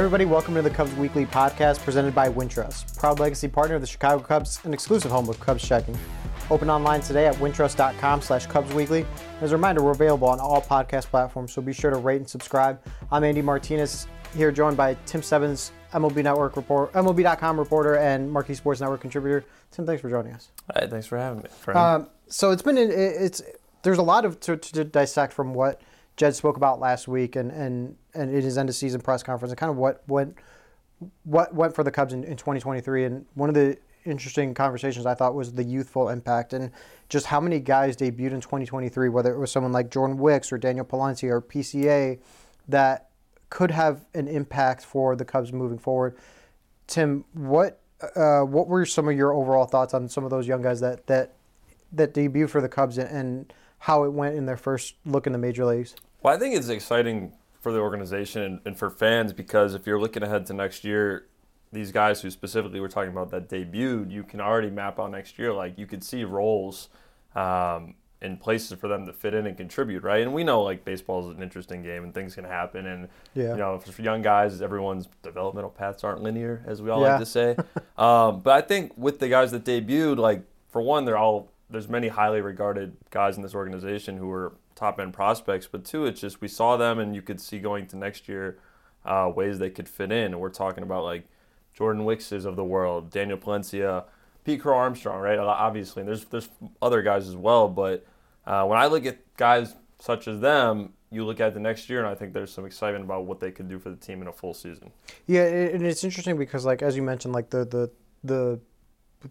everybody, welcome to the Cubs Weekly podcast presented by Wintrust, proud legacy partner of the Chicago Cubs and exclusive home of Cubs checking. Open online today at wintrust.com slash Cubs Weekly. As a reminder, we're available on all podcast platforms, so be sure to rate and subscribe. I'm Andy Martinez, here joined by Tim Stebbins, MLB Network report, MLB.com reporter, and Marquee Sports Network contributor. Tim, thanks for joining us. All right, thanks for having me. Um, so it's been it's there's a lot of to, to dissect from what Jed spoke about last week and and and in his end of season press conference and kind of what went what went for the Cubs in, in 2023 and one of the interesting conversations I thought was the youthful impact and just how many guys debuted in 2023 whether it was someone like Jordan Wicks or Daniel Palencia or PCA that could have an impact for the Cubs moving forward. Tim, what uh, what were some of your overall thoughts on some of those young guys that that that debuted for the Cubs and, and how it went in their first look in the major leagues? Well, I think it's exciting for the organization and, and, for fans because if you're looking ahead to next year, these guys who specifically we're talking about that debuted, you can already map out next year. Like you could see roles um, and places for them to fit in and contribute, right? And we know like baseball is an interesting game and things can happen. And yeah. you know, for young guys, everyone's developmental paths aren't linear, as we all yeah. like to say. um, but I think with the guys that debuted, like for one, they're all there's many highly regarded guys in this organization who are top end prospects, but two, it's just we saw them and you could see going to next year uh, ways they could fit in. And we're talking about like Jordan Wickses of the world, Daniel Palencia, Pete Crow Armstrong, right? Obviously, and there's there's other guys as well, but uh, when I look at guys such as them, you look at the next year, and I think there's some excitement about what they could do for the team in a full season. Yeah, and it's interesting because, like as you mentioned, like the the the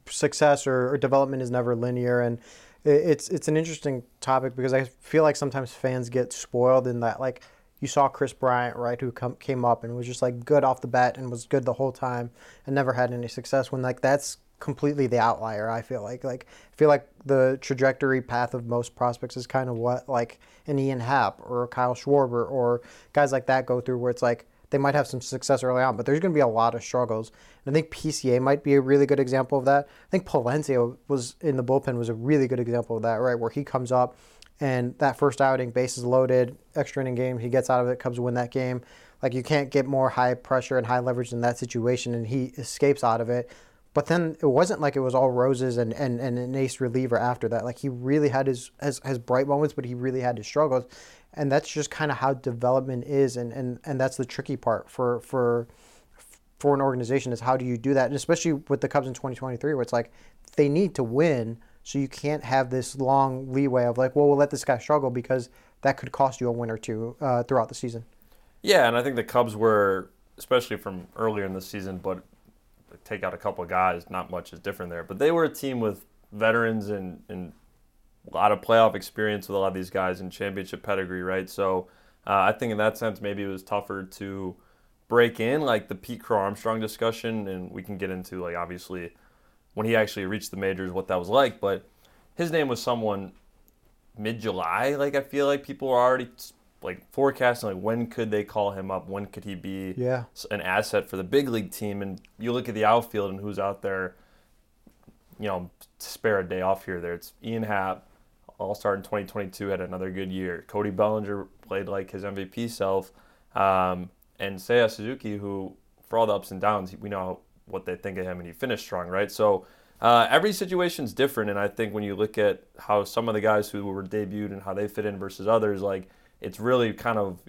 success or, or development is never linear, and it's it's an interesting topic because I feel like sometimes fans get spoiled in that like you saw Kris Bryant right who come, came up and was just like good off the bat and was good the whole time and never had any success when like that's completely the outlier I feel like. Like I feel like the trajectory path of most prospects is kind of what like an Ian Happ or Kyle Schwarber or guys like that go through where it's like they might have some success early on, but there's going to be a lot of struggles. And I think PCA might be a really good example of that. I think Palencia was in the bullpen was a really good example of that, right? Where he comes up and that first outing, bases loaded, extra inning game, he gets out of it, Cubs win that game. Like you can't get more high pressure and high leverage in that situation, and he escapes out of it. But then it wasn't like it was all roses and, and, and an ace reliever after that. Like he really had his, his, his bright moments, but he really had his struggles and that's just kind of how development is and, and, and that's the tricky part for for for an organization is how do you do that? And especially with the Cubs in 2023 where it's like they need to win so you can't have this long leeway of like well we'll let this guy struggle because that could cost you a win or two uh, throughout the season. Yeah and I think the Cubs were especially from earlier in the season but take out a couple of guys not much is different there but they were a team with veterans and, and a lot of playoff experience with a lot of these guys and championship pedigree, right? So uh, I think in that sense, maybe it was tougher to break in, like the Pete Crow Armstrong discussion, and we can get into like obviously when he actually reached the majors, what that was like. But his name was someone mid July. Like I feel like people were already like forecasting like when could they call him up? When could he be yeah. an asset for the big league team? And you look at the outfield and who's out there. You know, spare a day off here. There, it's Ian Happ, all Star in 2022, had another good year. Cody Bellinger played like his MVP self. Um, and Seiya Suzuki, who, for all the ups and downs, we know what they think of him and he finished strong, right? So uh, every situation's different. And I think when you look at how some of the guys who were debuted and how they fit in versus others, like it's really kind of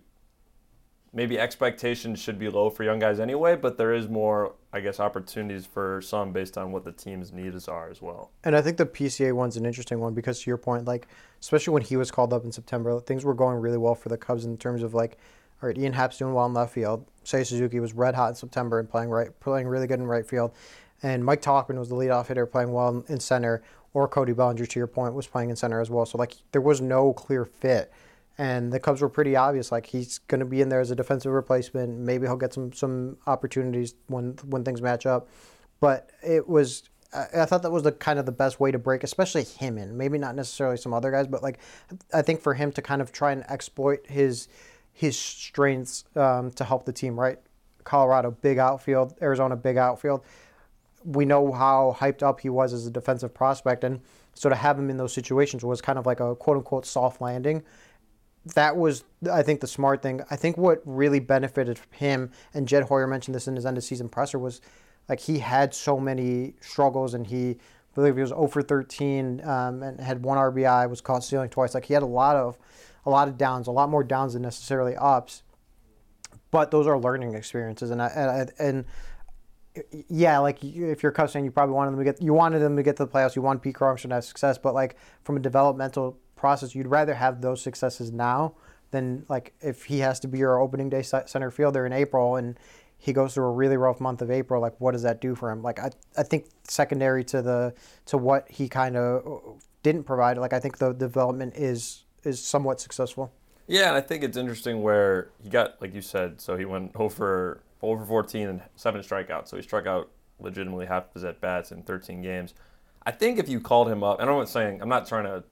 maybe expectations should be low for young guys anyway, but there is more, I guess, opportunities for some based on what the team's needs are as well. And I think the PCA one's an interesting one because to your point, like especially when he was called up in September, things were going really well for the Cubs in terms of like, all right, Ian Happ's doing well in left field. Seiya Suzuki was red hot in September and playing right, playing really good in right field. And Mike Tauchman was the leadoff hitter playing well in center, or Cody Bellinger, to your point, was playing in center as well. So like there was no clear fit and the Cubs were pretty obvious. Like he's going to be in there as a defensive replacement. Maybe he'll get some some opportunities when when things match up. But it was I, thought that was the kind of the best way to break, especially him in. Maybe not necessarily some other guys, but like I think for him to kind of try and exploit his his strengths um, to help the team. Right, Colorado big outfield, Arizona big outfield. We know how hyped up he was as a defensive prospect, and so to have him in those situations was kind of like a quote unquote soft landing that was, I think, the smart thing. I think what really benefited him, and Jed Hoyer mentioned this in his end of season presser, was like he had so many struggles, and he, I believe he was 0 for 13 um, and had one RBI, was caught stealing twice. Like he had a lot of, a lot of downs, a lot more downs than necessarily ups. But those are learning experiences, and I, and, and yeah, like if you're a Cubs fan, you probably wanted them to get you wanted them to get to the playoffs. You want Pete Crow to have success, but like from a developmental process, you'd rather have those successes now than like if he has to be your opening day center fielder in April and he goes through a really rough month of April. Like, what does that do for him? Like, I, I think secondary to the to what he kind of didn't provide. Like, I think the development is is somewhat successful. Yeah, and I think it's interesting where he got, like you said, so he went over over 14 and seven strikeouts. So he struck out legitimately half of his at bats in 13 games. I think if you called him up, and I'm not saying I'm not trying to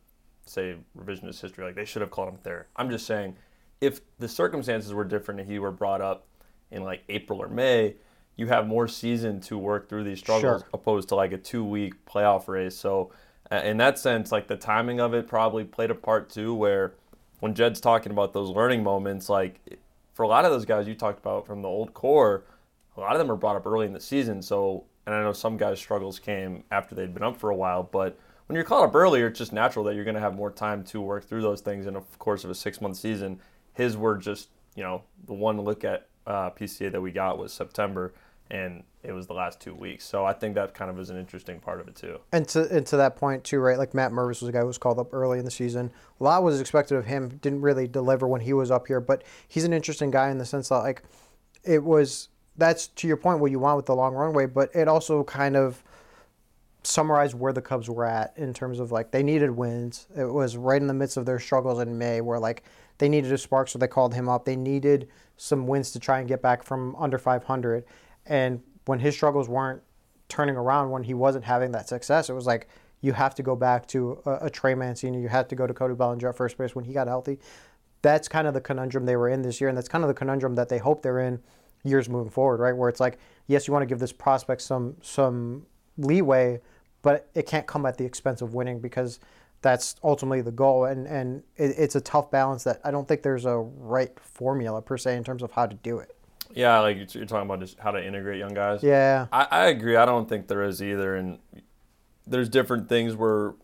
say revisionist history like they should have called him there. I'm just saying if the circumstances were different and he were brought up in like April or May, you have more season to work through these struggles sure. opposed to like a two week playoff race. So uh, in that sense, like the timing of it probably played a part too. Where when Jed's talking about those learning moments, like for a lot of those guys you talked about from the old core, a lot of them were brought up early in the season. So and I know some guys' struggles came after they'd been up for a while, but when you're called up earlier, it's just natural that you're going to have more time to work through those things in the course of a six month season. His were just, you know, the one look at uh, PCA that we got was September, and it was the last two weeks. So I think that kind of is an interesting part of it too. And to and to that point too, right? Like Matt Mervis was a guy who was called up early in the season. A lot was expected of him. Didn't really deliver when he was up here, but he's an interesting guy in the sense that like it was. That's to your point what you want with the long runway, but it also kind of summarize where the Cubs were at in terms of like they needed wins. It was right in the midst of their struggles in May where like they needed a spark, so they called him up. They needed some wins to try and get back from under 500. And when his struggles weren't turning around, when he wasn't having that success, it was like you have to go back to a, a Trey Mancini. You had to go to Cody Bellinger at first base when he got healthy. That's kind of the conundrum they were in this year, and that's kind of the conundrum that they hope they're in years moving forward, right? Where it's like, yes, you want to give this prospect some some leeway, but it can't come at the expense of winning because that's ultimately the goal. And and it, it's a tough balance that I don't think there's a right formula per se in terms of how to do it. Yeah, like you're talking about just how to integrate young guys. Yeah, I, I agree. I don't think there is either, and there's different things where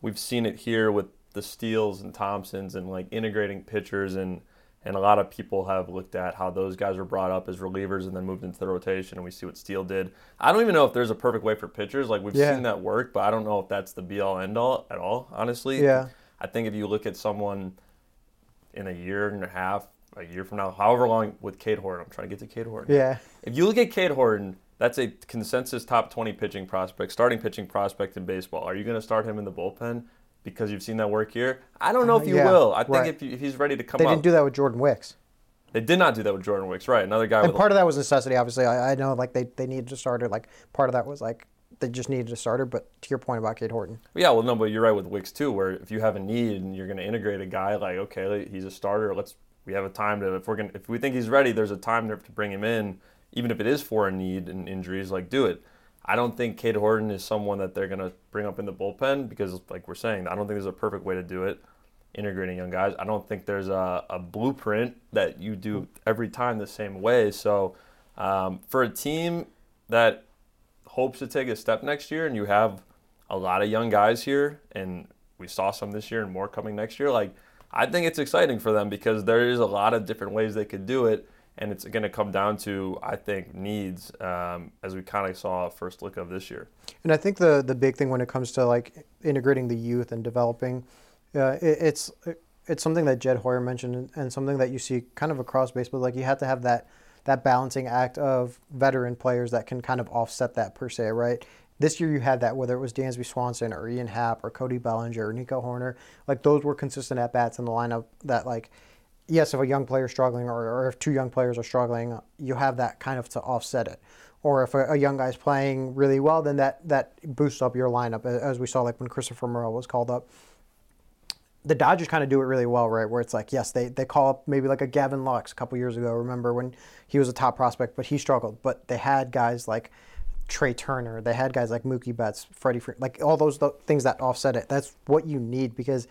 we've seen it here with the Steeles and Thompsons and like integrating pitchers and and a lot of people have looked at how those guys were brought up as relievers and then moved into the rotation, and we see what Steele did. I don't even know if there's a perfect way for pitchers. Like we've yeah. seen that work, but I don't know if that's the be all end all at all. Honestly, yeah. I think if you look at someone in a year and a half, a year from now, however long with Cade Horton, I'm trying to get to Cade Horton. Yeah. If you look at Cade Horton, that's a consensus top 20 pitching prospect, starting pitching prospect in baseball. Are you going to start him in the bullpen? Because you've seen that work here. I don't know uh, if you yeah, will. I think right. if, you, if, he's ready to come they up. didn't do that with Jordan Wicks. They did not do that with Jordan Wicks, right? Another guy. And part a, of that was necessity, obviously. I, I, know, like they, they needed a starter. Like part of that was like they just needed a starter. But to your point about Cade Horton, yeah, well, no, but you're right with Wicks too. Where if you have a need and you're going to integrate a guy, like okay, he's a starter. Let's we have a time to if we're going if we think he's ready, there's a time to bring him in, even if it is for a need and injuries. Like do it. I don't think Cade Horton is someone that they're going to bring up in the bullpen because, like we're saying, I don't think there's a perfect way to do it, integrating young guys. I don't think there's a, a blueprint that you do every time the same way. So, um, for a team that hopes to take a step next year and you have a lot of young guys here, and we saw some this year and more coming next year, like, I think it's exciting for them because there is a lot of different ways they could do it and it's going to come down to I think needs um, as we kind of saw first look of this year. And I think the the big thing when it comes to like integrating the youth and developing, uh, it, it's it's something that Jed Hoyer mentioned and, and something that you see kind of across baseball. Like you have to have that that balancing act of veteran players that can kind of offset that per se, right? This year you had that whether it was Dansby Swanson or Ian Happ or Cody Bellinger or Nico Hoerner, like those were consistent at bats in the lineup that like yes, if a young player is struggling or, or if two young players are struggling, you have that kind of to offset it. Or if a, a young is playing really well, then that, that boosts up your lineup, as we saw like when Christopher Morel was called up. The Dodgers kind of do it really well, right? Where it's like, yes, they, they call up maybe like a Gavin Lux a couple years ago. Remember when he was a top prospect, but he struggled. But they had guys like Trea Turner. They had guys like Mookie Betts, Freddie, like all those things that offset it. That's what you need because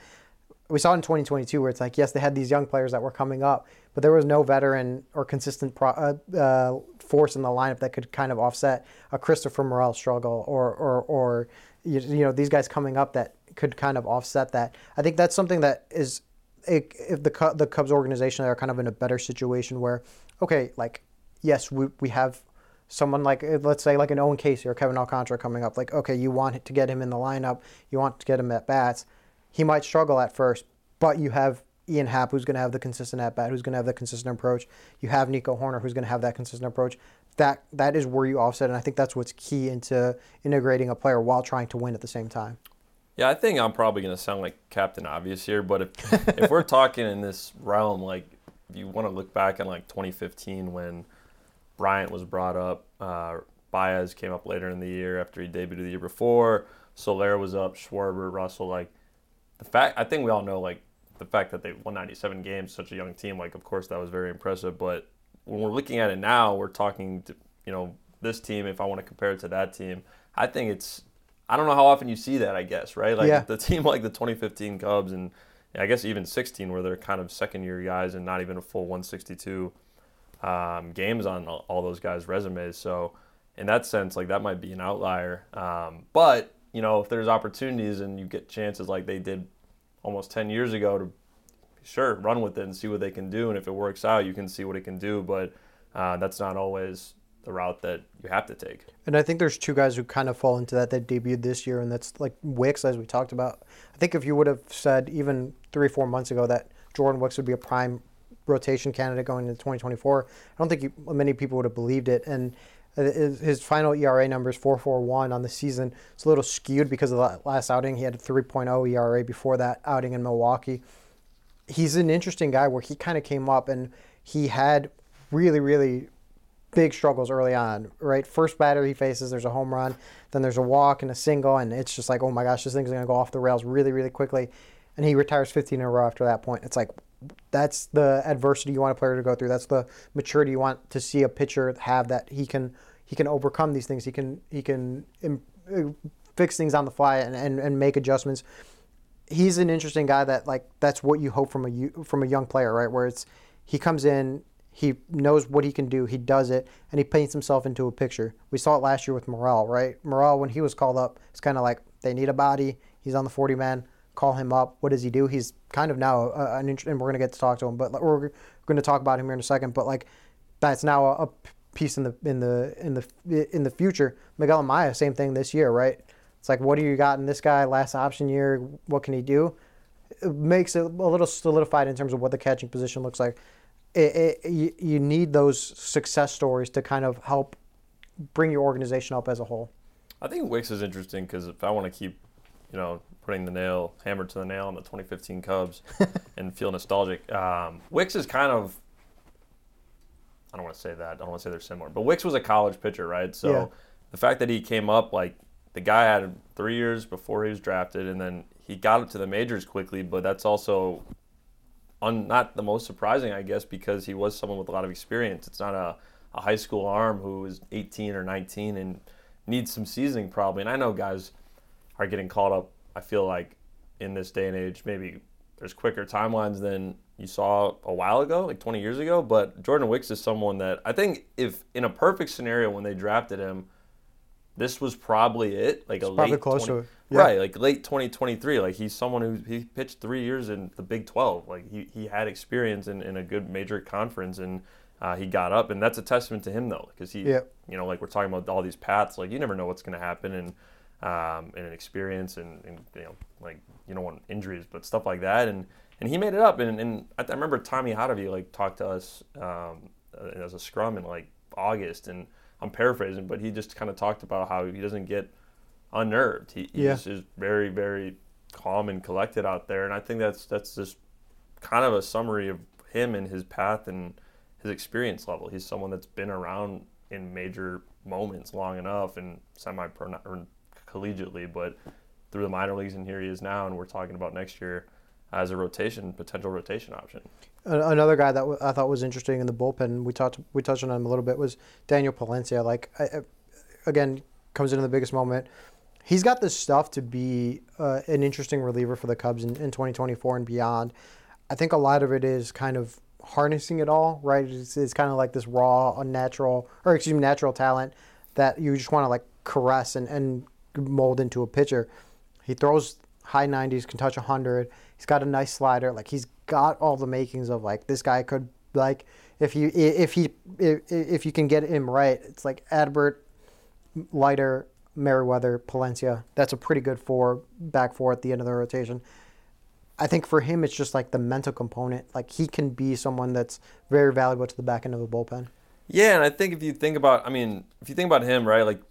we saw in 2022 where it's like yes they had these young players that were coming up but there was no veteran or consistent pro, uh, uh, force in the lineup that could kind of offset a Christopher Morel struggle or or or you, you know these guys coming up that could kind of offset that. I think that's something that is if the the Cubs organization are kind of in a better situation where okay like yes we we have someone like let's say like an Owen Caissie or Kevin Alcantara coming up like okay you want to get him in the lineup you want to get him at bats he might struggle at first but you have Ian Happ who's going to have the consistent at bat who's going to have the consistent approach. You have Nico Hoerner, who's going to have that consistent approach. That that is where you offset and I think that's what's key into integrating a player while trying to win at the same time. Yeah, I think I'm probably going to sound like Captain Obvious here, but if if we're talking in this realm, like if you want to look back in like 2015 when Bryant was brought up, uh, Baez came up later in the year after he debuted the year before, Soler was up, Schwarber, Russell, like the fact I think we all know like the fact that they won 97 games, such a young team, like of course that was very impressive, but when we're looking at it now, we're talking to, you know this team. If I want to compare it to that team, I think it's I don't know how often you see that. I guess right, like yeah. the team like the 2015 Cubs and I guess even 16 where they're kind of second year guys and not even a full 162 um, games on all those guys' resumes. So in that sense, like that might be an outlier. Um, but you know, if there's opportunities and you get chances like they did almost 10 years ago to sure run with it and see what they can do, and if it works out, you can see what it can do. But uh, that's not always the route that you have to take. And I think there's two guys who kind of fall into that that debuted this year, and that's like Wicks, as we talked about. I think if you would have said even three, four months ago that Jordan Wicks would be a prime rotation candidate going into 2024, I don't think you, many people would have believed it. And Uh, his final ERA number is 4.41 on the season. It's a little skewed because of the last outing. He had a 3.0 ERA before that outing in Milwaukee. He's an interesting guy where he kind of came up and he had really, really big struggles early on, right? First batter he faces, there's a home run, then there's a walk and a single, and it's just like, oh my gosh, this thing's going to go off the rails really, really quickly. And he retires 15 in a row after that point. It's like, that's the adversity you want a player to go through. That's the maturity you want to see a pitcher have that he can he can overcome these things. He can he can uh, fix things on the fly and, and, and make adjustments. He's an interesting guy that like that's what you hope from a from a young player, right? Where it's he comes in, he knows what he can do. He does it, and he paints himself into a picture. We saw it last year with Morel, right? Morel, when he was called up, it's kind of like they need a body. He's on the 40 man. Call him up. What does he do? He's kind of now uh, an and we're gonna get to talk to him, but we're going to talk about him here in a second. But like, that's now a, piece in the in the in the in the future. Miguel Amaya, same thing this year, right? It's like, what do you got in this guy? Last option year, what can he do? It makes it a little solidified in terms of what the catching position looks like it, it, you need those success stories to kind of help bring your organization up as a whole. I think Wicks is interesting because if I want to keep, you know, putting the nail hammer to the nail on the 2015 Cubs and feel nostalgic, um, Wicks is kind of. I don't want to say that. I don't want to say they're similar, but Wicks was a college pitcher, right? So yeah. the fact that he came up like the guy had three years before he was drafted, and then he got up to the majors quickly. But that's also un, not the most surprising, I guess, because he was someone with a lot of experience. It's not a, a high school arm who is 18 or 19 and needs some seasoning probably. And I know guys are getting caught up. I feel like in this day and age, maybe there's quicker timelines than you saw a while ago, like 20 years ago. But Jordan Wicks is someone that I think if in a perfect scenario when they drafted him, this was probably it, like it's a late 20, yeah. right, like late 2023. Like he's someone who he pitched three years in the Big 12. Like he, he had experience in, in a good major conference and uh, he got up, and that's a testament to him though, because he, yeah. you know, like we're talking about all these paths. Like you never know what's going to happen, and um, and an experience, and, and you know, like you don't want injuries, but stuff like that, and and he made it up. And, and I, remember Tommy Hottovy like talked to us um, as a scrum in like August, and I'm paraphrasing, but he just kind of talked about how he doesn't get unnerved. He, he yeah. just is very, very calm and collected out there, and I think that's that's just kind of a summary of him and his path and his experience level. He's someone that's been around in major moments long enough and semi collegiately, but through the minor leagues, and here he is now, and we're talking about next year as a rotation potential rotation option. Another guy that I thought was interesting in the bullpen, we talked we touched on him a little bit, was Daniel Palencia. Like, I, again, comes into the biggest moment. he's got the stuff to be uh, an interesting reliever for the Cubs in, in 2024 and beyond. I think a lot of it is kind of harnessing it all, right? It's, it's kind of like this raw, unnatural, or excuse me, natural talent that you just want to like caress and, and mold into a pitcher. He throws high 90s, can touch 100. He's got a nice slider. Like he's got all the makings of like this guy could like if you if he if, if you can get him right, it's like Adbert, Leiter, Merryweather, Palencia. That's a pretty good four back four at the end of the rotation. I think for him, it's just like the mental component. Like he can be someone that's very valuable to the back end of the bullpen. Yeah, and I think if you think about, I mean, if you think about him, right, like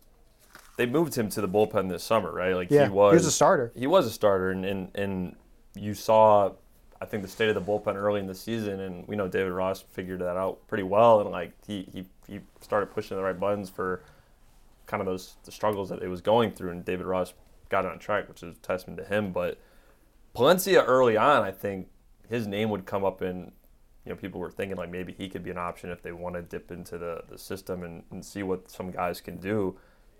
they moved him to the bullpen this summer, right? Like Yeah, he was he was a starter. He was a starter, and and, and you saw, I think, the state of the bullpen early in the season, and we know David Ross figured that out pretty well, and like he he, he started pushing the right buttons for kind of those the struggles that it was going through, and David Ross got on track, which is a testament to him. But Palencia early on, I think his name would come up in. You know, people were thinking like maybe he could be an option if they want to dip into the, the system and, and see what some guys can do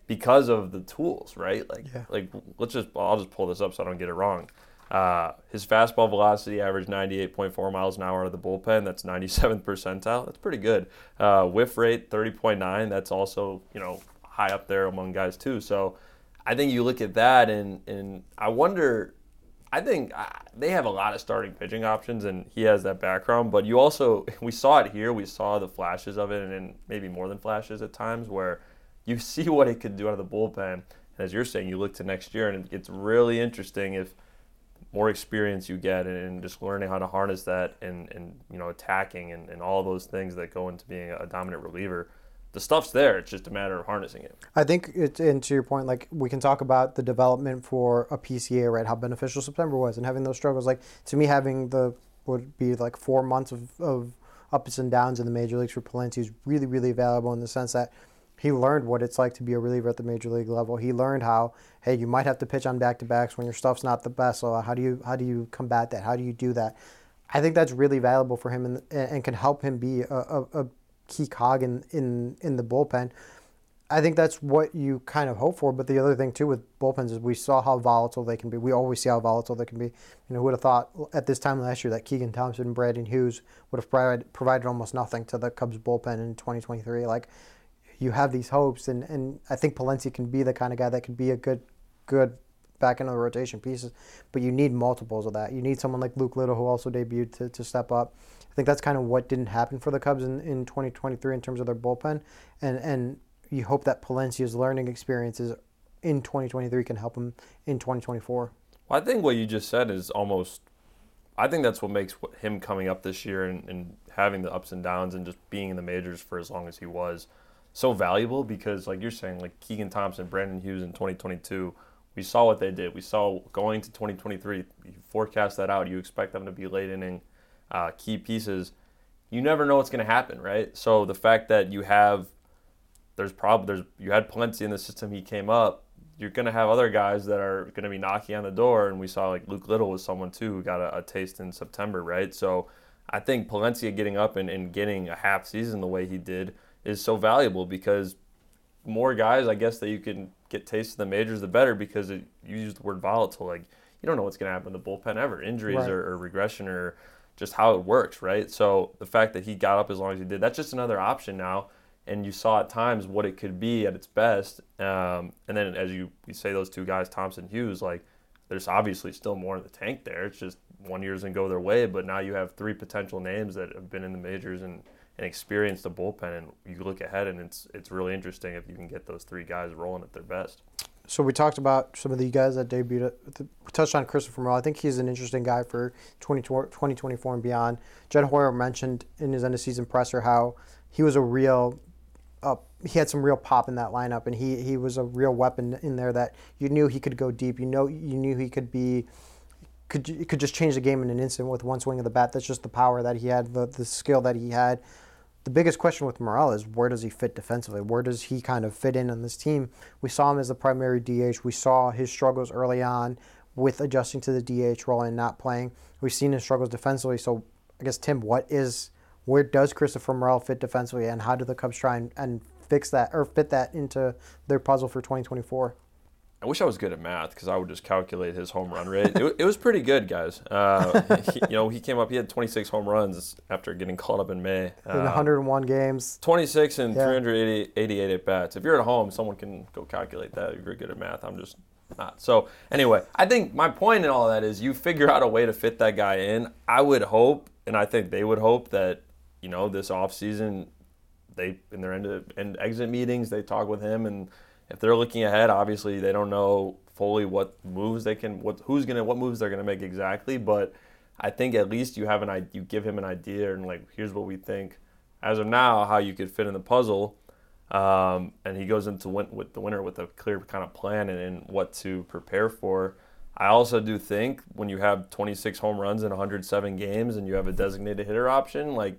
because of the tools, right? Like, Yeah. like let's just I'll just pull this up so I don't get it wrong. Uh, his fastball velocity averaged 98.4 miles an hour out of the bullpen. That's 97th percentile. That's pretty good. Uh, whiff rate 30.9. That's also you know high up there among guys too. So I think you look at that and and I wonder. I think uh, they have a lot of starting pitching options, and he has that background. But you also, we saw it here. We saw the flashes of it, and, and maybe more than flashes at times, where you see what it could do out of the bullpen. And as you're saying, you look to next year, and it's really interesting if more experience you get and, and just learning how to harness that and, and you know attacking and, and all those things that go into being a dominant reliever. The stuff's there. It's just a matter of harnessing it. I think it's and to your point, like we can talk about the development for a PCA, right? How beneficial September was, and having those struggles. Like to me, having the would be like four months of, of ups and downs in the major leagues for Palencia is really, really valuable in the sense that he learned what it's like to be a reliever at the major league level. He learned how, hey, you might have to pitch on back to backs when your stuff's not the best. So how do you how do you combat that? How do you do that? I think that's really valuable for him and, and can help him be a, a, a key cog in, in, in the bullpen. I think that's what you kind of hope for. But the other thing too with bullpens is we saw how volatile they can be. We always see how volatile they can be. You know, who would have thought at this time last year that Keegan Thompson and Brandon Hughes would have provided, provided almost nothing to the Cubs bullpen in 2023? Like, you have these hopes, and, and I think Palencia can be the kind of guy that can be a good good back into the rotation pieces. But you need multiples of that. You need someone like Luke Little, who also debuted, to, to step up. I think that's kind of what didn't happen for the Cubs in, in 2023 in terms of their bullpen, and and you hope that Palencia's learning experiences in 2023 can help him in 2024. Well, I think what you just said is almost. I think that's what makes him coming up this year and, and having the ups and downs and just being in the majors for as long as he was so valuable because, like you're saying, like Keegan Thompson, Brandon Hughes in 2022, we saw what they did. We saw going to 2023, you forecast that out. You expect them to be late inning uh, key pieces. You never know what's going to happen, right? So the fact that you have there's probably there's you had plenty in the system he came up you're going to have other guys that are going to be knocking on the door and we saw like luke little was someone too who got a, a taste in september right so i think palencia getting up and, and getting a half season the way he did is so valuable because more guys i guess that you can get taste of the majors the better because it, you use the word volatile like you don't know what's going to happen in the bullpen ever injuries Right. or, or regression or just how it works right so the fact that he got up as long as he did that's just another option now and you saw at times what it could be at its best. Um, and then as you, you say those two guys, Thompson Hughes, like there's obviously still more in the tank there. It's just one year's gonna go their way, but now you have three potential names that have been in the majors and, and experience the bullpen, and you look ahead and it's it's really interesting if you can get those three guys rolling at their best. So we talked about some of the guys that debuted. We touched on Christopher Morel. I think he's an interesting guy for 20, 2024 and beyond. Jed Hoyer mentioned in his end of season presser how he was a real, uh, he had some real pop in that lineup, and he he was a real weapon in there that you knew he could go deep. You know, you knew he could be. Could could just change the game in an instant with one swing of the bat. That's just the power that he had, the the skill that he had. The biggest question with Morel is where does he fit defensively? Where does he kind of fit in on this team? We saw him as the primary DH. We saw his struggles early on with adjusting to the DH role and not playing. We've seen his struggles defensively. So I guess Tim, what is where does Christopher Morel fit defensively, and how do the Cubs try and, and fix that or fit that into their puzzle for 2024? I wish I was good at math because I would just calculate his home run rate. it, it was pretty good, guys. Uh, he, you know, he came up. He had 26 home runs after getting called up in May. in Uh, 101 games. 26 and Yeah. 388 at bats. If you're at home, someone can go calculate that. If you're good at math, I'm just not. So anyway, I think my point in all that is you figure out a way to fit that guy in. I would hope, and I think they would hope that you know this offseason they in their end, end exit meetings they talk with him and if they're looking ahead obviously they don't know fully what moves they can what who's gonna what moves they're gonna make exactly but i think at least you have an idea you give him an idea and like here's what we think as of now how you could fit in the puzzle um, and he goes into win- with the winter with a clear kind of plan and, and what to prepare for. I also do think when you have 26 home runs in 107 games and you have a designated hitter option, like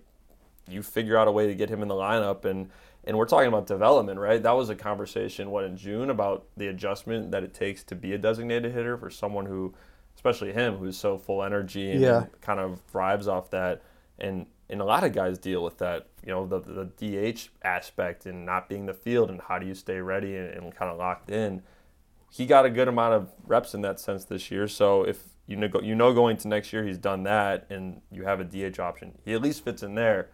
you figure out a way to get him in the lineup and and we're talking about development, right? That was a conversation what in June about the adjustment that it takes to be a designated hitter for someone who especially him who's so full energy and, Yeah. kind of thrives off that and and a lot of guys deal with that, you know, the the DH aspect and not being the field and how do you stay ready and, and kind of locked in he got a good amount of reps in that sense this year. So if you know, you know going to next year he's done that, and you have a DH option, he at least fits in there.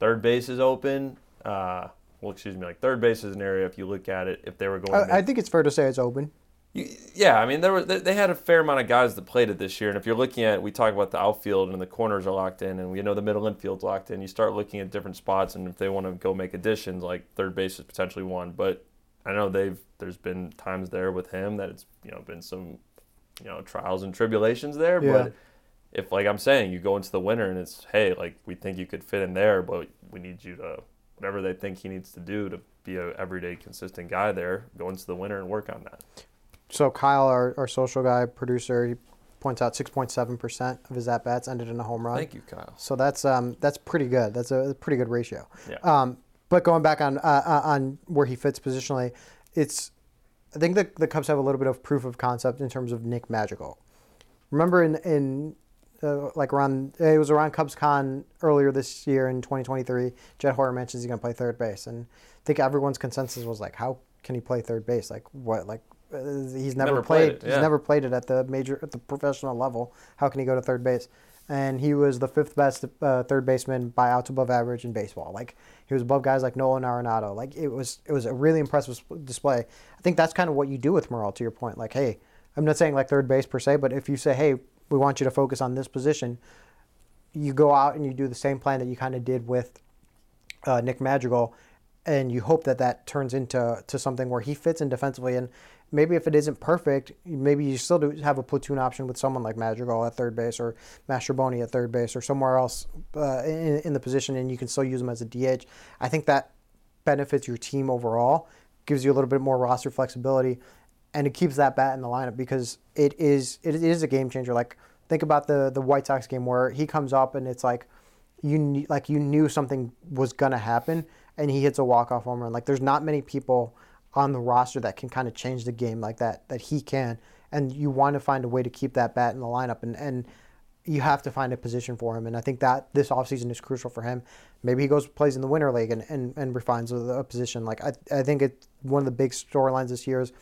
Third base is open. Uh, well, excuse me, like third base is an area if you look at it. If they were going, to I, I think it's fair to say it's open. you, yeah, I mean, there were they they had a fair amount of guys that played it this year, and if you're looking at, we talk about the outfield and the corners are locked in, and we know the middle infield's locked in. You start looking at different spots, and if they want to go make additions, like third base is potentially one. But I know they've there's been times there with him that it's you know been some you know trials and tribulations there, Yeah. but. If, like I'm saying, you go into the winter and it's, hey, like we think you could fit in there, but we need you to, whatever they think he needs to do to be a everyday consistent guy there, go into the winter and work on that. So Kyle, our, our social guy producer, he points out 6.7% of his at bats ended in a home run. Thank you, Kyle. So that's um that's pretty good. That's a pretty good ratio. Yeah. Um, but going back on uh, uh, on where he fits positionally, it's I think the the Cubs have a little bit of proof of concept in terms of Nick Madrigal. Remember in in uh, like around it was around Cubs Con earlier this year in 2023. Jed Hoyer mentions he's going to play third base, and I think everyone's consensus was like, how can he play third base? Like what? Like uh, he's never, Never played played. it, He's never played it at the major at the professional level. How can he go to third base? And he was the fifth best uh, third baseman by outs above average in baseball. Like he was above guys like Nolan Arenado. Like it was it was a really impressive display. I think that's kind of what you do with Morel. To your point, like hey, I'm not saying like third base per se, but if you say hey, we want you to focus on this position, you go out and you do the same plan that you kind of did with uh, Nick Madrigal, and you hope that that turns into to something where he fits in defensively. And maybe if it isn't perfect, maybe you still do have a platoon option with someone like Madrigal at third base or Mastrobuoni at third base or somewhere else uh, in, in the position, and you can still use him as a DH. I think that benefits your team overall, gives you a little bit more roster flexibility, and it keeps that bat in the lineup because it is it is a game changer. Like think about the the White Sox game where he comes up and it's like you knew, like you knew something was gonna happen, and he hits a walk off home run. Like there's not many people on the roster that can kind of change the game like that that he can, and you want to find a way to keep that bat in the lineup, and and you have to find a position for him, and I think that this offseason is crucial for him. Maybe he goes plays in the winter league and, and, and refines a, a position. Like I, I think it's one of the big storylines this year is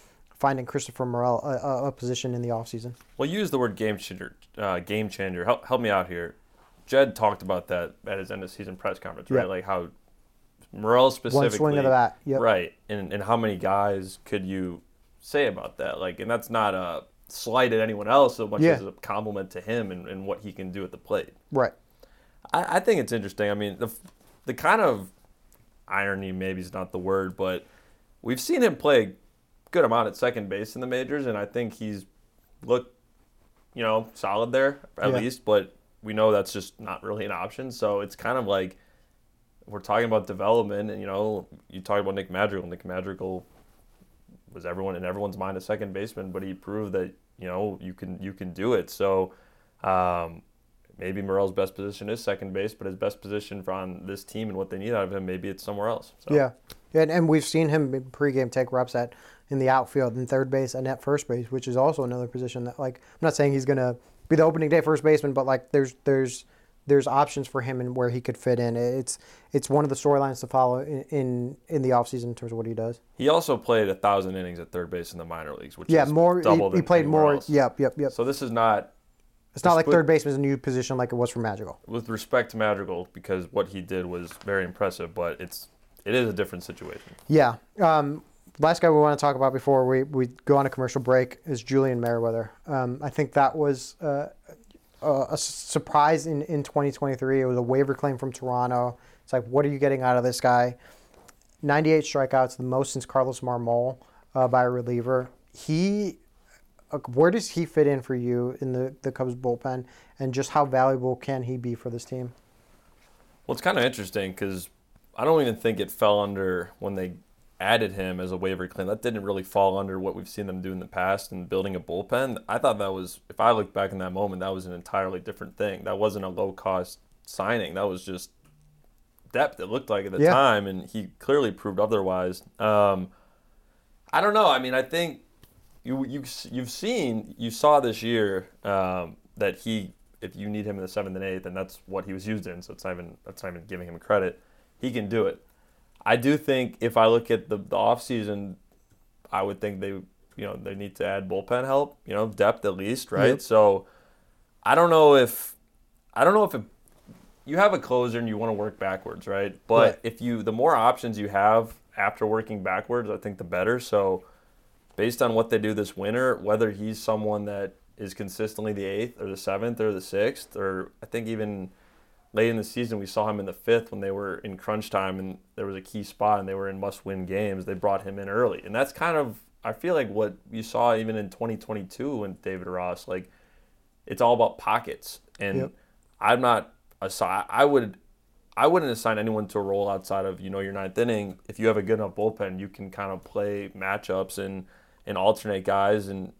finding Christopher Morel a, a, position in the offseason. Well, you use the word game changer. Uh, game changer. Help, help me out here. Jed talked about that at his end of season press conference, right? Yeah. Like how Morel specifically, One swing of the bat. Yep. right? And and how many guys could you say about that? Like, and that's not a slight at anyone else so much Yeah. as a compliment to him and, and what he can do at the plate. Right. I, I think it's interesting. I mean, the the kind of irony maybe is not the word, but we've seen him play good amount at second base in the majors, and I think he's looked, you know, solid there at Yeah. least. But we know that's just not really an option. So it's kind of like we're talking about development, and you know, you talk about Nick Madrigal. Nick Madrigal was everyone in everyone's mind a second baseman, but he proved that you know you can you can do it. So. Um, maybe Morel's best position is second base, but his best position for on this team and what they need out of him, maybe it's somewhere else. So. Yeah. And, and we've seen him in pregame take reps at in the outfield and third base and at first base, which is also another position that like I'm not saying he's gonna be the opening day first baseman, but like there's there's there's options for him and where he could fit in. It's it's one of the storylines to follow in, in in the offseason in terms of what he does. He also played a thousand innings at third base in the minor leagues, which Yeah, is more. double He, than he played more. else. Yep, yep, yep. So this is not It's not like split- third baseman is a new position like it was for Madrigal. with respect to Madrigal because what he did was very impressive, but it's it is a different situation. Yeah. Um, last guy we want to talk about before we, we go on a commercial break is Julian Merryweather. Um, I think that was uh, a, a surprise in, in 2023. It was a waiver claim from Toronto. It's like, what are you getting out of this guy? 98 strikeouts, the most since Carlos Marmol uh, by a reliever. He, uh, where does he fit in for you in the, the Cubs bullpen, and just how valuable can he be for this team? Well, it's kind of interesting because I don't even think it fell under when they added him as a waiver claim. That didn't really fall under what we've seen them do in the past and building a bullpen. I thought that was, if I look back in that moment, that was an entirely different thing. That wasn't a low cost signing. That was just depth. It looked like at the Yeah. time, and he clearly proved otherwise. Um, I don't know. I mean, I think you you you've seen you saw this year um, that he if you need him in the seventh and eighth, and that's what he was used in. So it's not even that's not even giving him credit. He can do it. I do think if I look at the the off season, I would think they you know they need to add bullpen help. You know depth at least, right? Yep. So I don't know if I don't know if it, you have a closer and you want to work backwards, right? But Right. if you the more options you have after working backwards, I think the better. So based on what they do this winter, whether he's someone that is consistently the eighth or the seventh or the sixth, or I think even late in the season we saw him in the fifth when they were in crunch time and there was a key spot and they were in must win games. They brought him in early. And that's kind of I feel like what you saw even in 2022 when David Ross, like it's all about pockets. And Yep. I'm not aside. I would, I wouldn't assign anyone to a role outside of you know your ninth inning. If you have a good enough bullpen, you can kind of play matchups and and alternate guys, and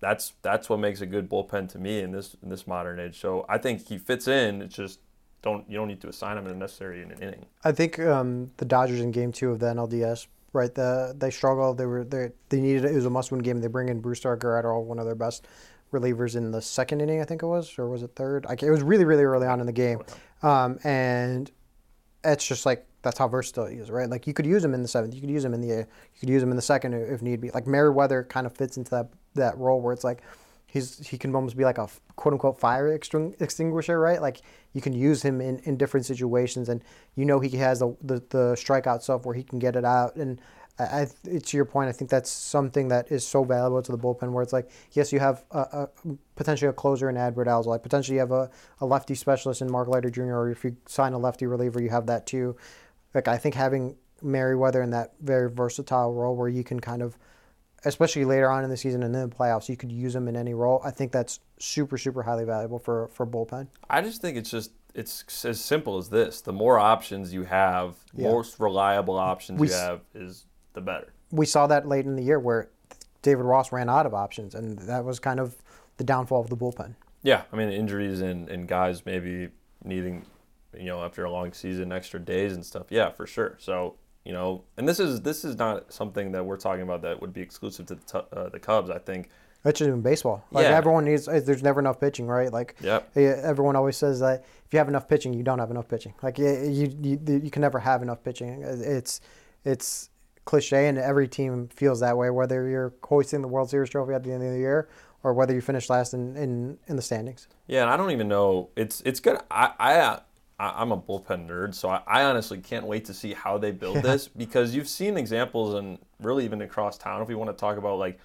that's that's what makes a good bullpen to me in this in this modern age. So I think he fits in. It's just don't you don't need to assign him necessarily in an inning. I think um, the Dodgers in Game Two of the NLDS, right? The they struggled. They were they they needed it was a must win game. They bring in Brusdar Graterol, one of their best relievers in the second inning, I think it was, or was it third? I, it was really really early on in the game, um, and it's just like that's how versatile he is, right? Like you could use him in the seventh, you could use him in the you could use him in the second if need be. Like Merryweather kind of fits into that that role where it's like he's he can almost be like a quote unquote fire extinguisher, right? Like you can use him in, in different situations, and you know he has the, the the strikeout stuff where he can get it out. And I, I to your point. I think that's something that is so valuable to the bullpen, where it's like yes, you have a, a potentially a closer in Alzolay, like potentially you have a, a lefty specialist in Mark Leiter Jr. Or if you sign a lefty reliever, you have that too. Like I think having Merryweather in that very versatile role where you can kind of especially later on in the season and in the playoffs, you could use them in any role. I think that's super, super highly valuable for for bullpen. I just think it's just it's as simple as this. The more options you have, Yeah. most reliable options We you have is the better. We saw that late in the year where David Ross ran out of options, and that was kind of the downfall of the bullpen. Yeah, I mean injuries and, and guys maybe needing, you know, after a long season, extra days and stuff. Yeah, for sure. So you know, and this is this is not something that we're talking about that would be exclusive to the, uh, the Cubs. I think. That's just in baseball. Like Yeah. everyone needs. There's never enough pitching, right? Like Yep. eh, everyone always says that if you have enough pitching, you don't have enough pitching. Like eh, you, you, you can never have enough pitching. It's it's cliche, and every team feels that way. Whether you're hoisting the World Series trophy at the end of the year, or whether you finish last in, in, in the standings. Yeah, and I don't even know. It's it's good. I I I- I'm a bullpen nerd, so I, I honestly can't wait to see how they build this because you've seen examples and really even across town. If we want to talk about like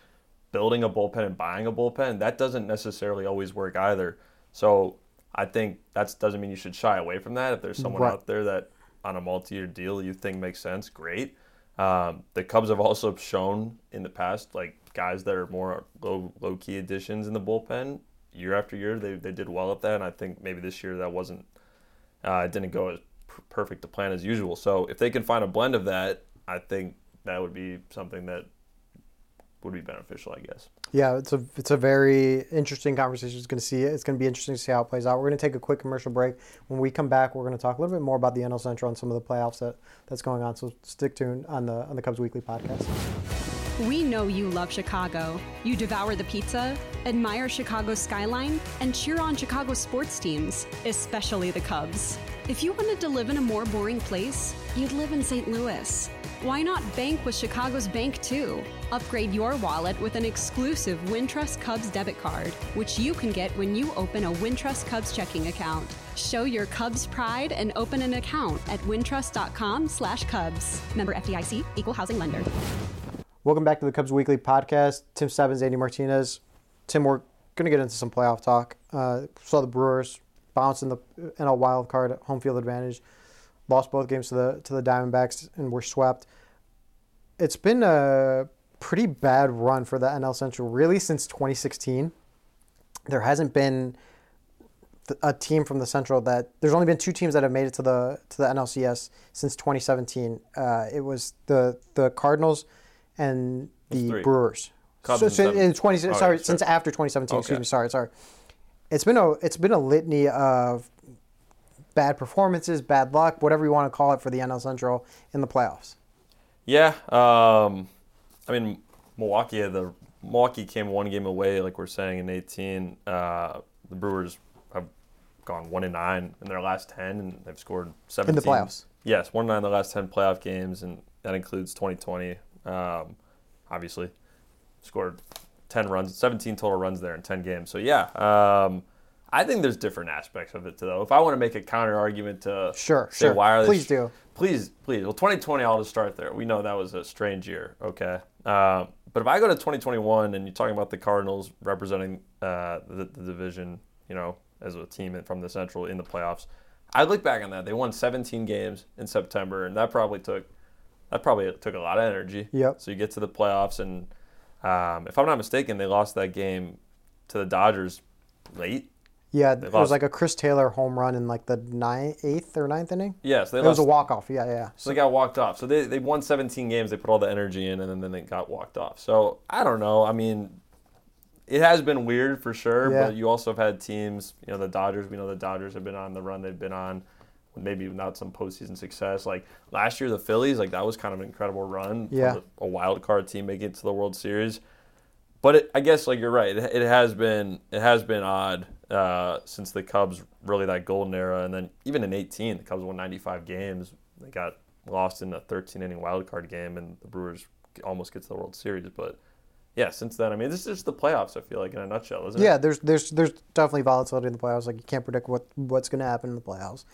building a bullpen and buying a bullpen, that doesn't necessarily always work either. So I think that doesn't mean you should shy away from that. If there's someone Right. out there that on a multi-year deal you think makes sense, great. Um, the Cubs have also shown in the past, like guys that are more low low key additions in the bullpen year after year. They they did well at that, and I think maybe this year that wasn't uh, it didn't go as perfect to plan as usual. So if they can find a blend of that, I think that would be something that would be beneficial, I guess. Yeah, it's a it's a very interesting conversation. It's going to see. It's going to be interesting to see how it plays out. We're going to take a quick commercial break. When we come back, we're going to talk a little bit more about the NL Central and some of the playoffs that, that's going on. So stick tuned on the on the Cubs Weekly podcast. We know you love Chicago. You devour the pizza, admire Chicago's skyline, and cheer on Chicago sports teams, especially the Cubs. If you wanted to live in a more boring place, you'd live in St. Louis. Why not bank with Chicago's Bank too? Upgrade your wallet with an exclusive Wintrust Cubs debit card, which you can get when you open a Wintrust Cubs checking account. Show your Cubs pride and open an account at wintrust.com/cubs. Member FDIC, equal housing lender. Welcome back to the Cubs Weekly Podcast. Tim Stebbins, Andy Martinez. Tim, we're going to get into some playoff talk. Uh, saw the Brewers bounce in the NL wild card home field advantage, lost both games to the to the Diamondbacks, and were swept. It's been a pretty bad run for the NL Central, really, since 2016. There hasn't been a team from the Central that there's only been two teams that have made it to the to the NLCS since 2017. Uh, it was the the Cardinals and the three. Brewers. Cubs so, so in 20 Oh, sorry yeah, since sure. after 2017 excuse me sorry sorry it's been a it's been a litany of bad performances bad luck whatever you want to call it for the NL Central in the playoffs Yeah, um, I mean Milwaukee had the Milwaukee came one game away, like we're saying in 18. Uh, the Brewers have gone one and nine in their last 10, and they've scored 17 playoffs. Yes, one and nine in the last 10 playoff games, and that includes 2020. Um, obviously, scored 10 runs, 17 total runs there in 10 games. So yeah, um, I think there's different aspects of it though. If I want to make a counter argument to Sure, say sure. why are they Please do. Please, please. Well, 2020, I'll just start there. We know that was a strange year, okay? Uh, but if I go to 2021 and you're talking about the Cardinals representing uh, the, the division, you know, as a team from the Central in the playoffs, I look back on that. They won 17 games in September, and that probably took that probably took a lot of energy. Yep. So you get to the playoffs, and um, if I'm not mistaken, they lost that game to the Dodgers late. yeah it was like a Chris Taylor home run in like the ninth, eighth or ninth inning Yes, they it lost. was a walk off yeah yeah So they got walked off. So they, they won 17 games. They put all the energy in, and then, then they got walked off. So I don't know. I mean, it has been weird for sure. Yeah. But you also have had teams. You know, the Dodgers. We know the Dodgers have been on the run they've been on. Maybe not some postseason success. Like last year, the Phillies. Like that was kind of an incredible run. Yeah. a wild card team making it to the World Series. But it, I guess like you're right. It, it has been it has been odd uh, since the Cubs really that golden era, and then even in 18, the Cubs won 95 games. They got lost in a 13 inning wild card game, and the Brewers almost get to the World Series. But yeah, since then, I mean, this is just the playoffs. I feel like in a nutshell, isn't Yeah, it? Yeah, there's there's there's definitely volatility in the playoffs. Like you can't predict what what's going to happen in the playoffs.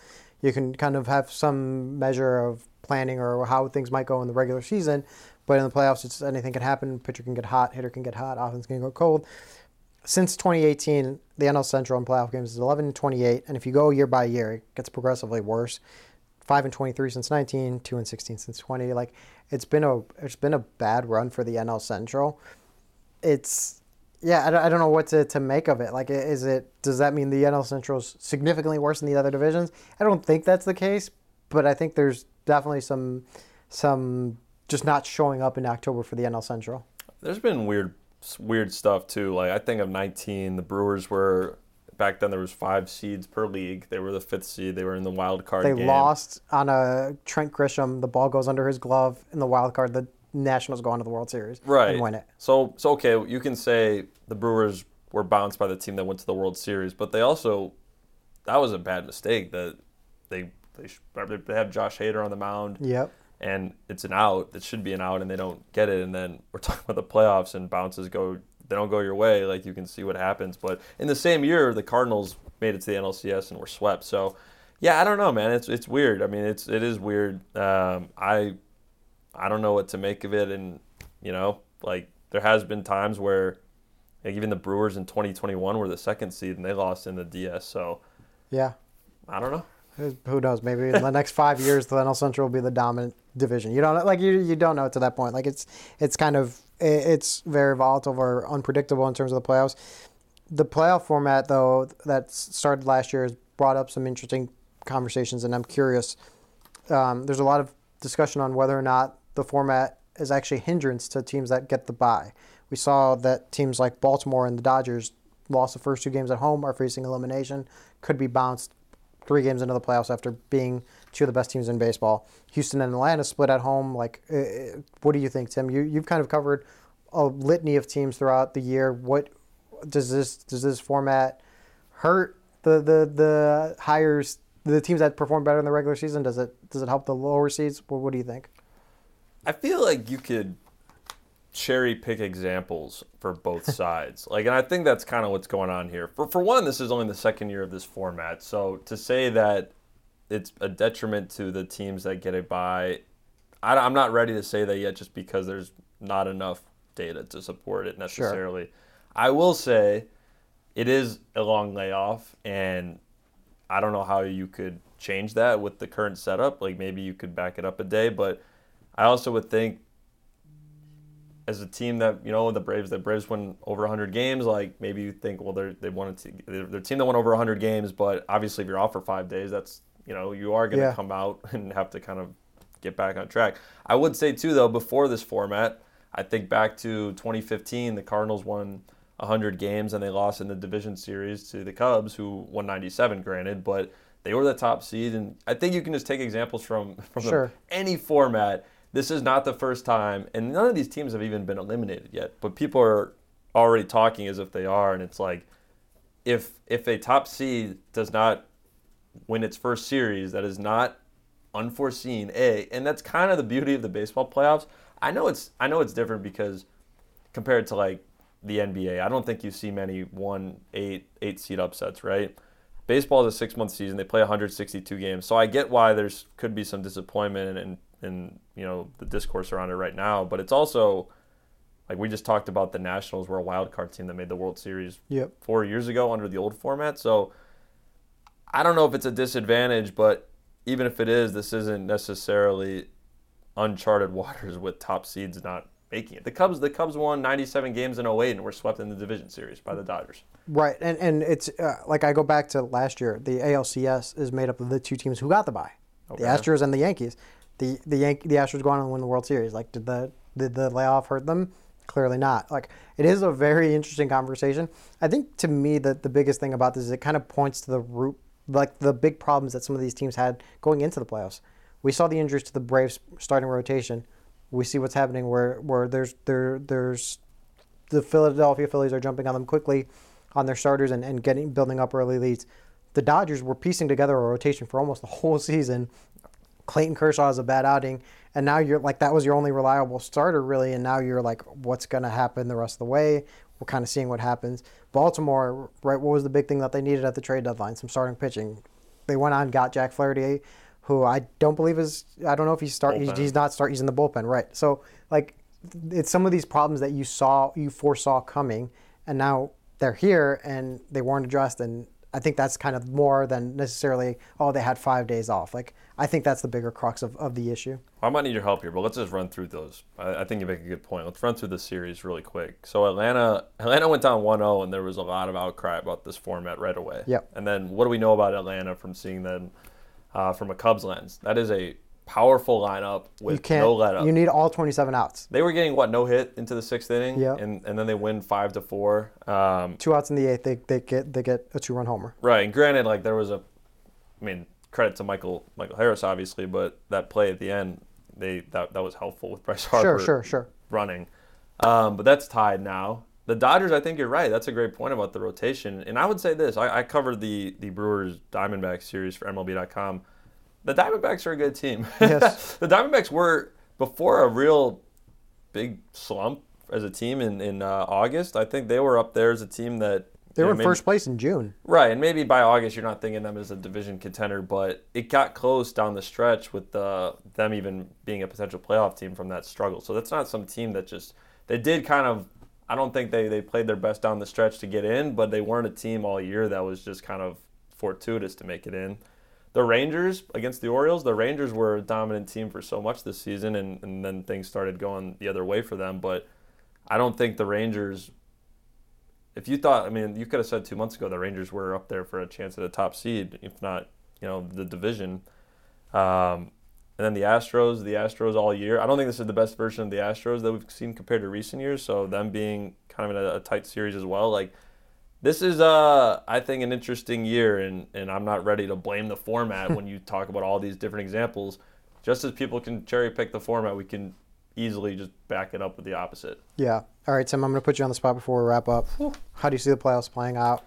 You can kind of have some measure of planning or how things might go in the regular season, but in the playoffs, it's anything can happen. Pitcher can get hot, hitter can get hot, offense can go cold. Since 2018, the NL Central in playoff games is 11 and 28, and if you go year by year, it gets progressively worse. Five and 23 since 19, two and 16 since 20. Like it's been a it's been a bad run for the NL Central it's yeah, I don't, I don't know what to, to make of it. Like, is it does that mean the NL Central is significantly worse than the other divisions? I don't think that's the case, but I think there's definitely some some just not showing up in October for the NL Central. There's been weird weird stuff too. Like I think of 19, the Brewers were back then. There was five seeds per league. They were the fifth seed. They were in the wild card. They game. lost on a Trent Grisham. The ball goes under his glove in the wild card. The Nationals go on to the World Series right. and win it. So, so okay, you can say the Brewers were bounced by the team that went to the World Series, but they also that was a bad mistake that they they, they have Josh Hader on the mound. Yep. and it's an out that should be an out and they don't get it. And then we're talking about the playoffs and bounces go they don't go your way like you can see what happens. But in the same year the Cardinals made it to the NLCS and were swept. So yeah I don't know man. It's it's weird. I mean it's it is weird. Um, I I don't know what to make of it and you know like there has been times where like even the Brewers in 2021 were the second seed and they lost in the DS so Yeah. I don't know Who knows? Maybe in the next five years, the NL Central will be the dominant division. You don't like you. You don't know to that point. Like it's it's kind of it's very volatile or unpredictable in terms of the playoffs. The playoff format, though, that started last year, has brought up some interesting conversations, and I'm curious. Um, there's a lot of discussion on whether or not the format is actually a hindrance to teams that get the bye. We saw that teams like Baltimore and the Dodgers lost the first two games at home, are facing elimination, could be bounced three games into the playoffs after being two of the best teams in baseball. Houston and Atlanta split at home. Like, uh, what do you think, Tim? You you've kind of covered a litany of teams throughout the year. What does this does this format hurt the the the hires the teams that perform better in the regular season? Does it does it help the lower seeds? What, what do you think? I feel like you could cherry pick examples for both sides. Like, and I think that's kind of what's going on here. For for one, this is only the second year of this format, so to say that it's a detriment to the teams that get a bye, I, am not ready to say that yet, just because there's not enough data to support it necessarily. Sure. I will say it is a long layoff, and I don't know how you could change that with the current setup. Like maybe you could back it up a day, but I also would think as a team that you know the Braves, the Braves won over 100 games. Like maybe you think, well, they're they wanted to, they're, they're a team that won over 100 games, but obviously if you're off for five days, that's you know you are going to yeah. come out and have to kind of get back on track. I would say too though before this format, I think back to 2015, the Cardinals won 100 games and they lost in the division series to the Cubs, who won 97, granted, but they were the top seed. And I think you can just take examples from from sure. the, any format. This is not the first time, and none of these teams have even been eliminated yet. But people are already talking as if they are, and it's like if if a top seed does not win its first series, that is not unforeseen. A, and that's kind of the beauty of the baseball playoffs. I know it's I know it's different because compared to like the NBA, I don't think you see many one eight eight seed upsets, right? Baseball is a six month season. They play 162 games, so I get why there's could be some disappointment and and you know the discourse around it right now. But it's also like we just talked about the Nationals were a wild card team that made the World Series yep. four years ago under the old format. So I don't know if it's a disadvantage, but even if it is, this isn't necessarily uncharted waters with top seeds not making it. The Cubs, the Cubs won 97 games in 08 and were swept in the division series by the Dodgers. Right, and and it's uh, like I go back to last year. The ALCS is made up of the two teams who got the bye, okay. the Astros and the Yankees. The the Yan- the Astros go on and win the World Series. Like, did the did the layoff hurt them? Clearly not. Like, it is a very interesting conversation. I think to me that the biggest thing about this is it kind of points to the root, like the big problems that some of these teams had going into the playoffs. We saw the injuries to the Braves starting rotation. We see what's happening where where there's there there's the Philadelphia Phillies are jumping on them quickly on their starters and, and getting building up early leads. The Dodgers were piecing together a rotation for almost the whole season. Clayton Kershaw has a bad outing, and now you're like that was your only reliable starter really, and now you're like, what's going to happen the rest of the way? We're kind of seeing what happens. Baltimore, right? What was the big thing that they needed at the trade deadline? Some starting pitching. They went on, got Jack Flaherty, who I don't believe is. I don't know if he's start. He's, he's, not start. He's in the bullpen, right? So like, it's some of these problems that you saw, you foresaw coming, and now they're here and they weren't addressed. And I think that's kind of more than necessarily. Oh, they had five days off. Like I think that's the bigger crux of, of the issue. I might need your help here, but let's just run through those. I, I think you make a good point. Let's run through the series really quick. So Atlanta, Atlanta went down 1-0, and there was a lot of outcry about this format right away. Yep. And then what do we know about Atlanta from seeing them uh, from a Cubs lens. That is a powerful lineup with no let up. You need all 27 outs. They were getting what no hit into the sixth inning, yeah, and, and then they win five to four. Um, two outs in the eighth, they, they get they get a two run homer. Right, and granted, like there was a, I mean, credit to Michael Michael Harris obviously, but that play at the end, they that that was helpful with Bryce Harper. Sure, sure, sure. Running, um, but that's tied now. The Dodgers, I think you're right. That's a great point about the rotation. And I would say this: I, I covered the the Brewers Diamondbacks series for MLB.com the Diamondbacks are a good team. Yes. the Diamondbacks were before a real big slump as a team in in uh, August. I think they were up there as a team that they were know, in maybe, first place in June. Right, and maybe by August you're not thinking them as a division contender, but it got close down the stretch with the, them even being a potential playoff team from that struggle. So that's not some team that just they did kind of. I don't think they, they played their best down the stretch to get in, but they weren't a team all year that was just kind of fortuitous to make it in the Rangers against the Orioles, the Rangers were a dominant team for so much this season, and, and then things started going the other way for them. But I don't think the Rangers, if you thought, I mean, you could have said two months ago the Rangers were up there for a chance at a top seed, if not, you know, the division. Um, and then the Astros, the Astros all year. I don't think this is the best version of the Astros that we've seen compared to recent years. So them being kind of in a, a tight series as well, like this is, uh, I think, an interesting year, and, and I'm not ready to blame the format when you talk about all these different examples. Just as people can cherry pick the format, we can easily just back it up with the opposite. Yeah, All right, Tim, I'm going to put you on the spot before we wrap up. How do you see the playoffs playing out?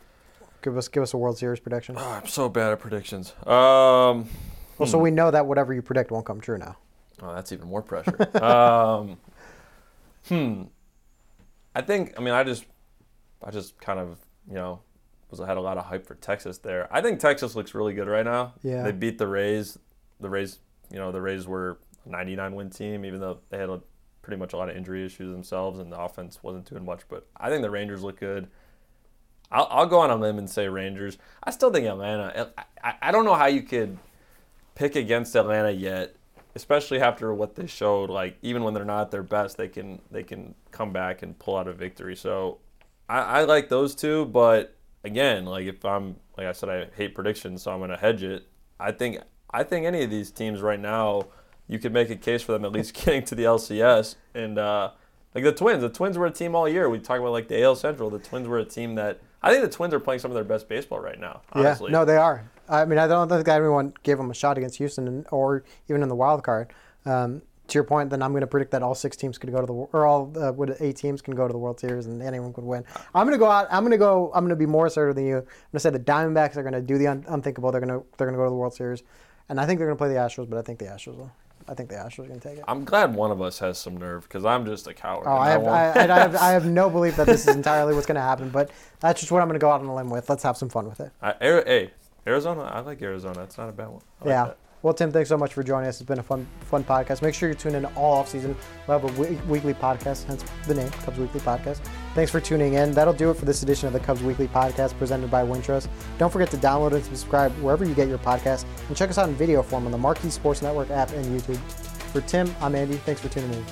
Give us give us a World Series prediction. Oh, I'm so bad at predictions. Um, Well, so we know that whatever you predict won't come true now. Oh, that's even more pressure. um, hmm. I think. I mean, I just, I just kind of, you know, was I had a lot of hype for Texas there. I think Texas looks really good right now. Yeah. They beat the Rays. The Rays, you know, the Rays were a 99 win team, even though they had a, pretty much a lot of injury issues themselves, and the offense wasn't doing much. But I think the Rangers look good. I'll, I'll go on a limb and say Rangers. I still think Atlanta. I, I, I don't know how you could pick against Atlanta yet, especially after what they showed. Like even when they're not at their best, they can they can come back and pull out a victory. So I, I like those two, but again, like if I'm like I said, I hate predictions, so I'm gonna hedge it. I think I think any of these teams right now, you could make a case for them at least getting to the LCS and. uh like the Twins, the Twins were a team all year. We talk about like the AL Central. The Twins were a team that I think the Twins are playing some of their best baseball right now. Honestly, Yeah, no, they are. I mean, I don't think anyone gave them a shot against Houston or even in the wild card. Um, to your point, then I'm going to predict that all six teams could go to the or all uh, what eight teams can go to the World Series and anyone could win. I'm going to go out. I'm going to go. I'm going to be more assertive than you. I'm going to say the Diamondbacks are going to do the un- unthinkable. They're going to they're going to go to the World Series, and I think they're going to play the Astros. But I think the Astros will. I think the Astros are going to take it. I'm glad one of us has some nerve because I'm just a coward. Oh, I have, won't- I, I, have, I have no belief that this is entirely what's going to happen, but that's just what I'm going to go out on a limb with. Let's have some fun with it. I, hey, Arizona. I like Arizona. That's not a bad one. I like yeah. that. Well, Tim, thanks so much for joining us. It's been a fun, fun podcast. Make sure you tune in all off season. We'll have a weekly podcast, hence the name, Cubs Weekly Podcast. Thanks for tuning in. That'll do it for this edition of the Cubs Weekly Podcast presented by Wintrust. Don't forget to download and subscribe wherever you get your podcasts, and check us out in video form on the Marquee Sports Network app and YouTube. For Tim, I'm Andy. Thanks for tuning in.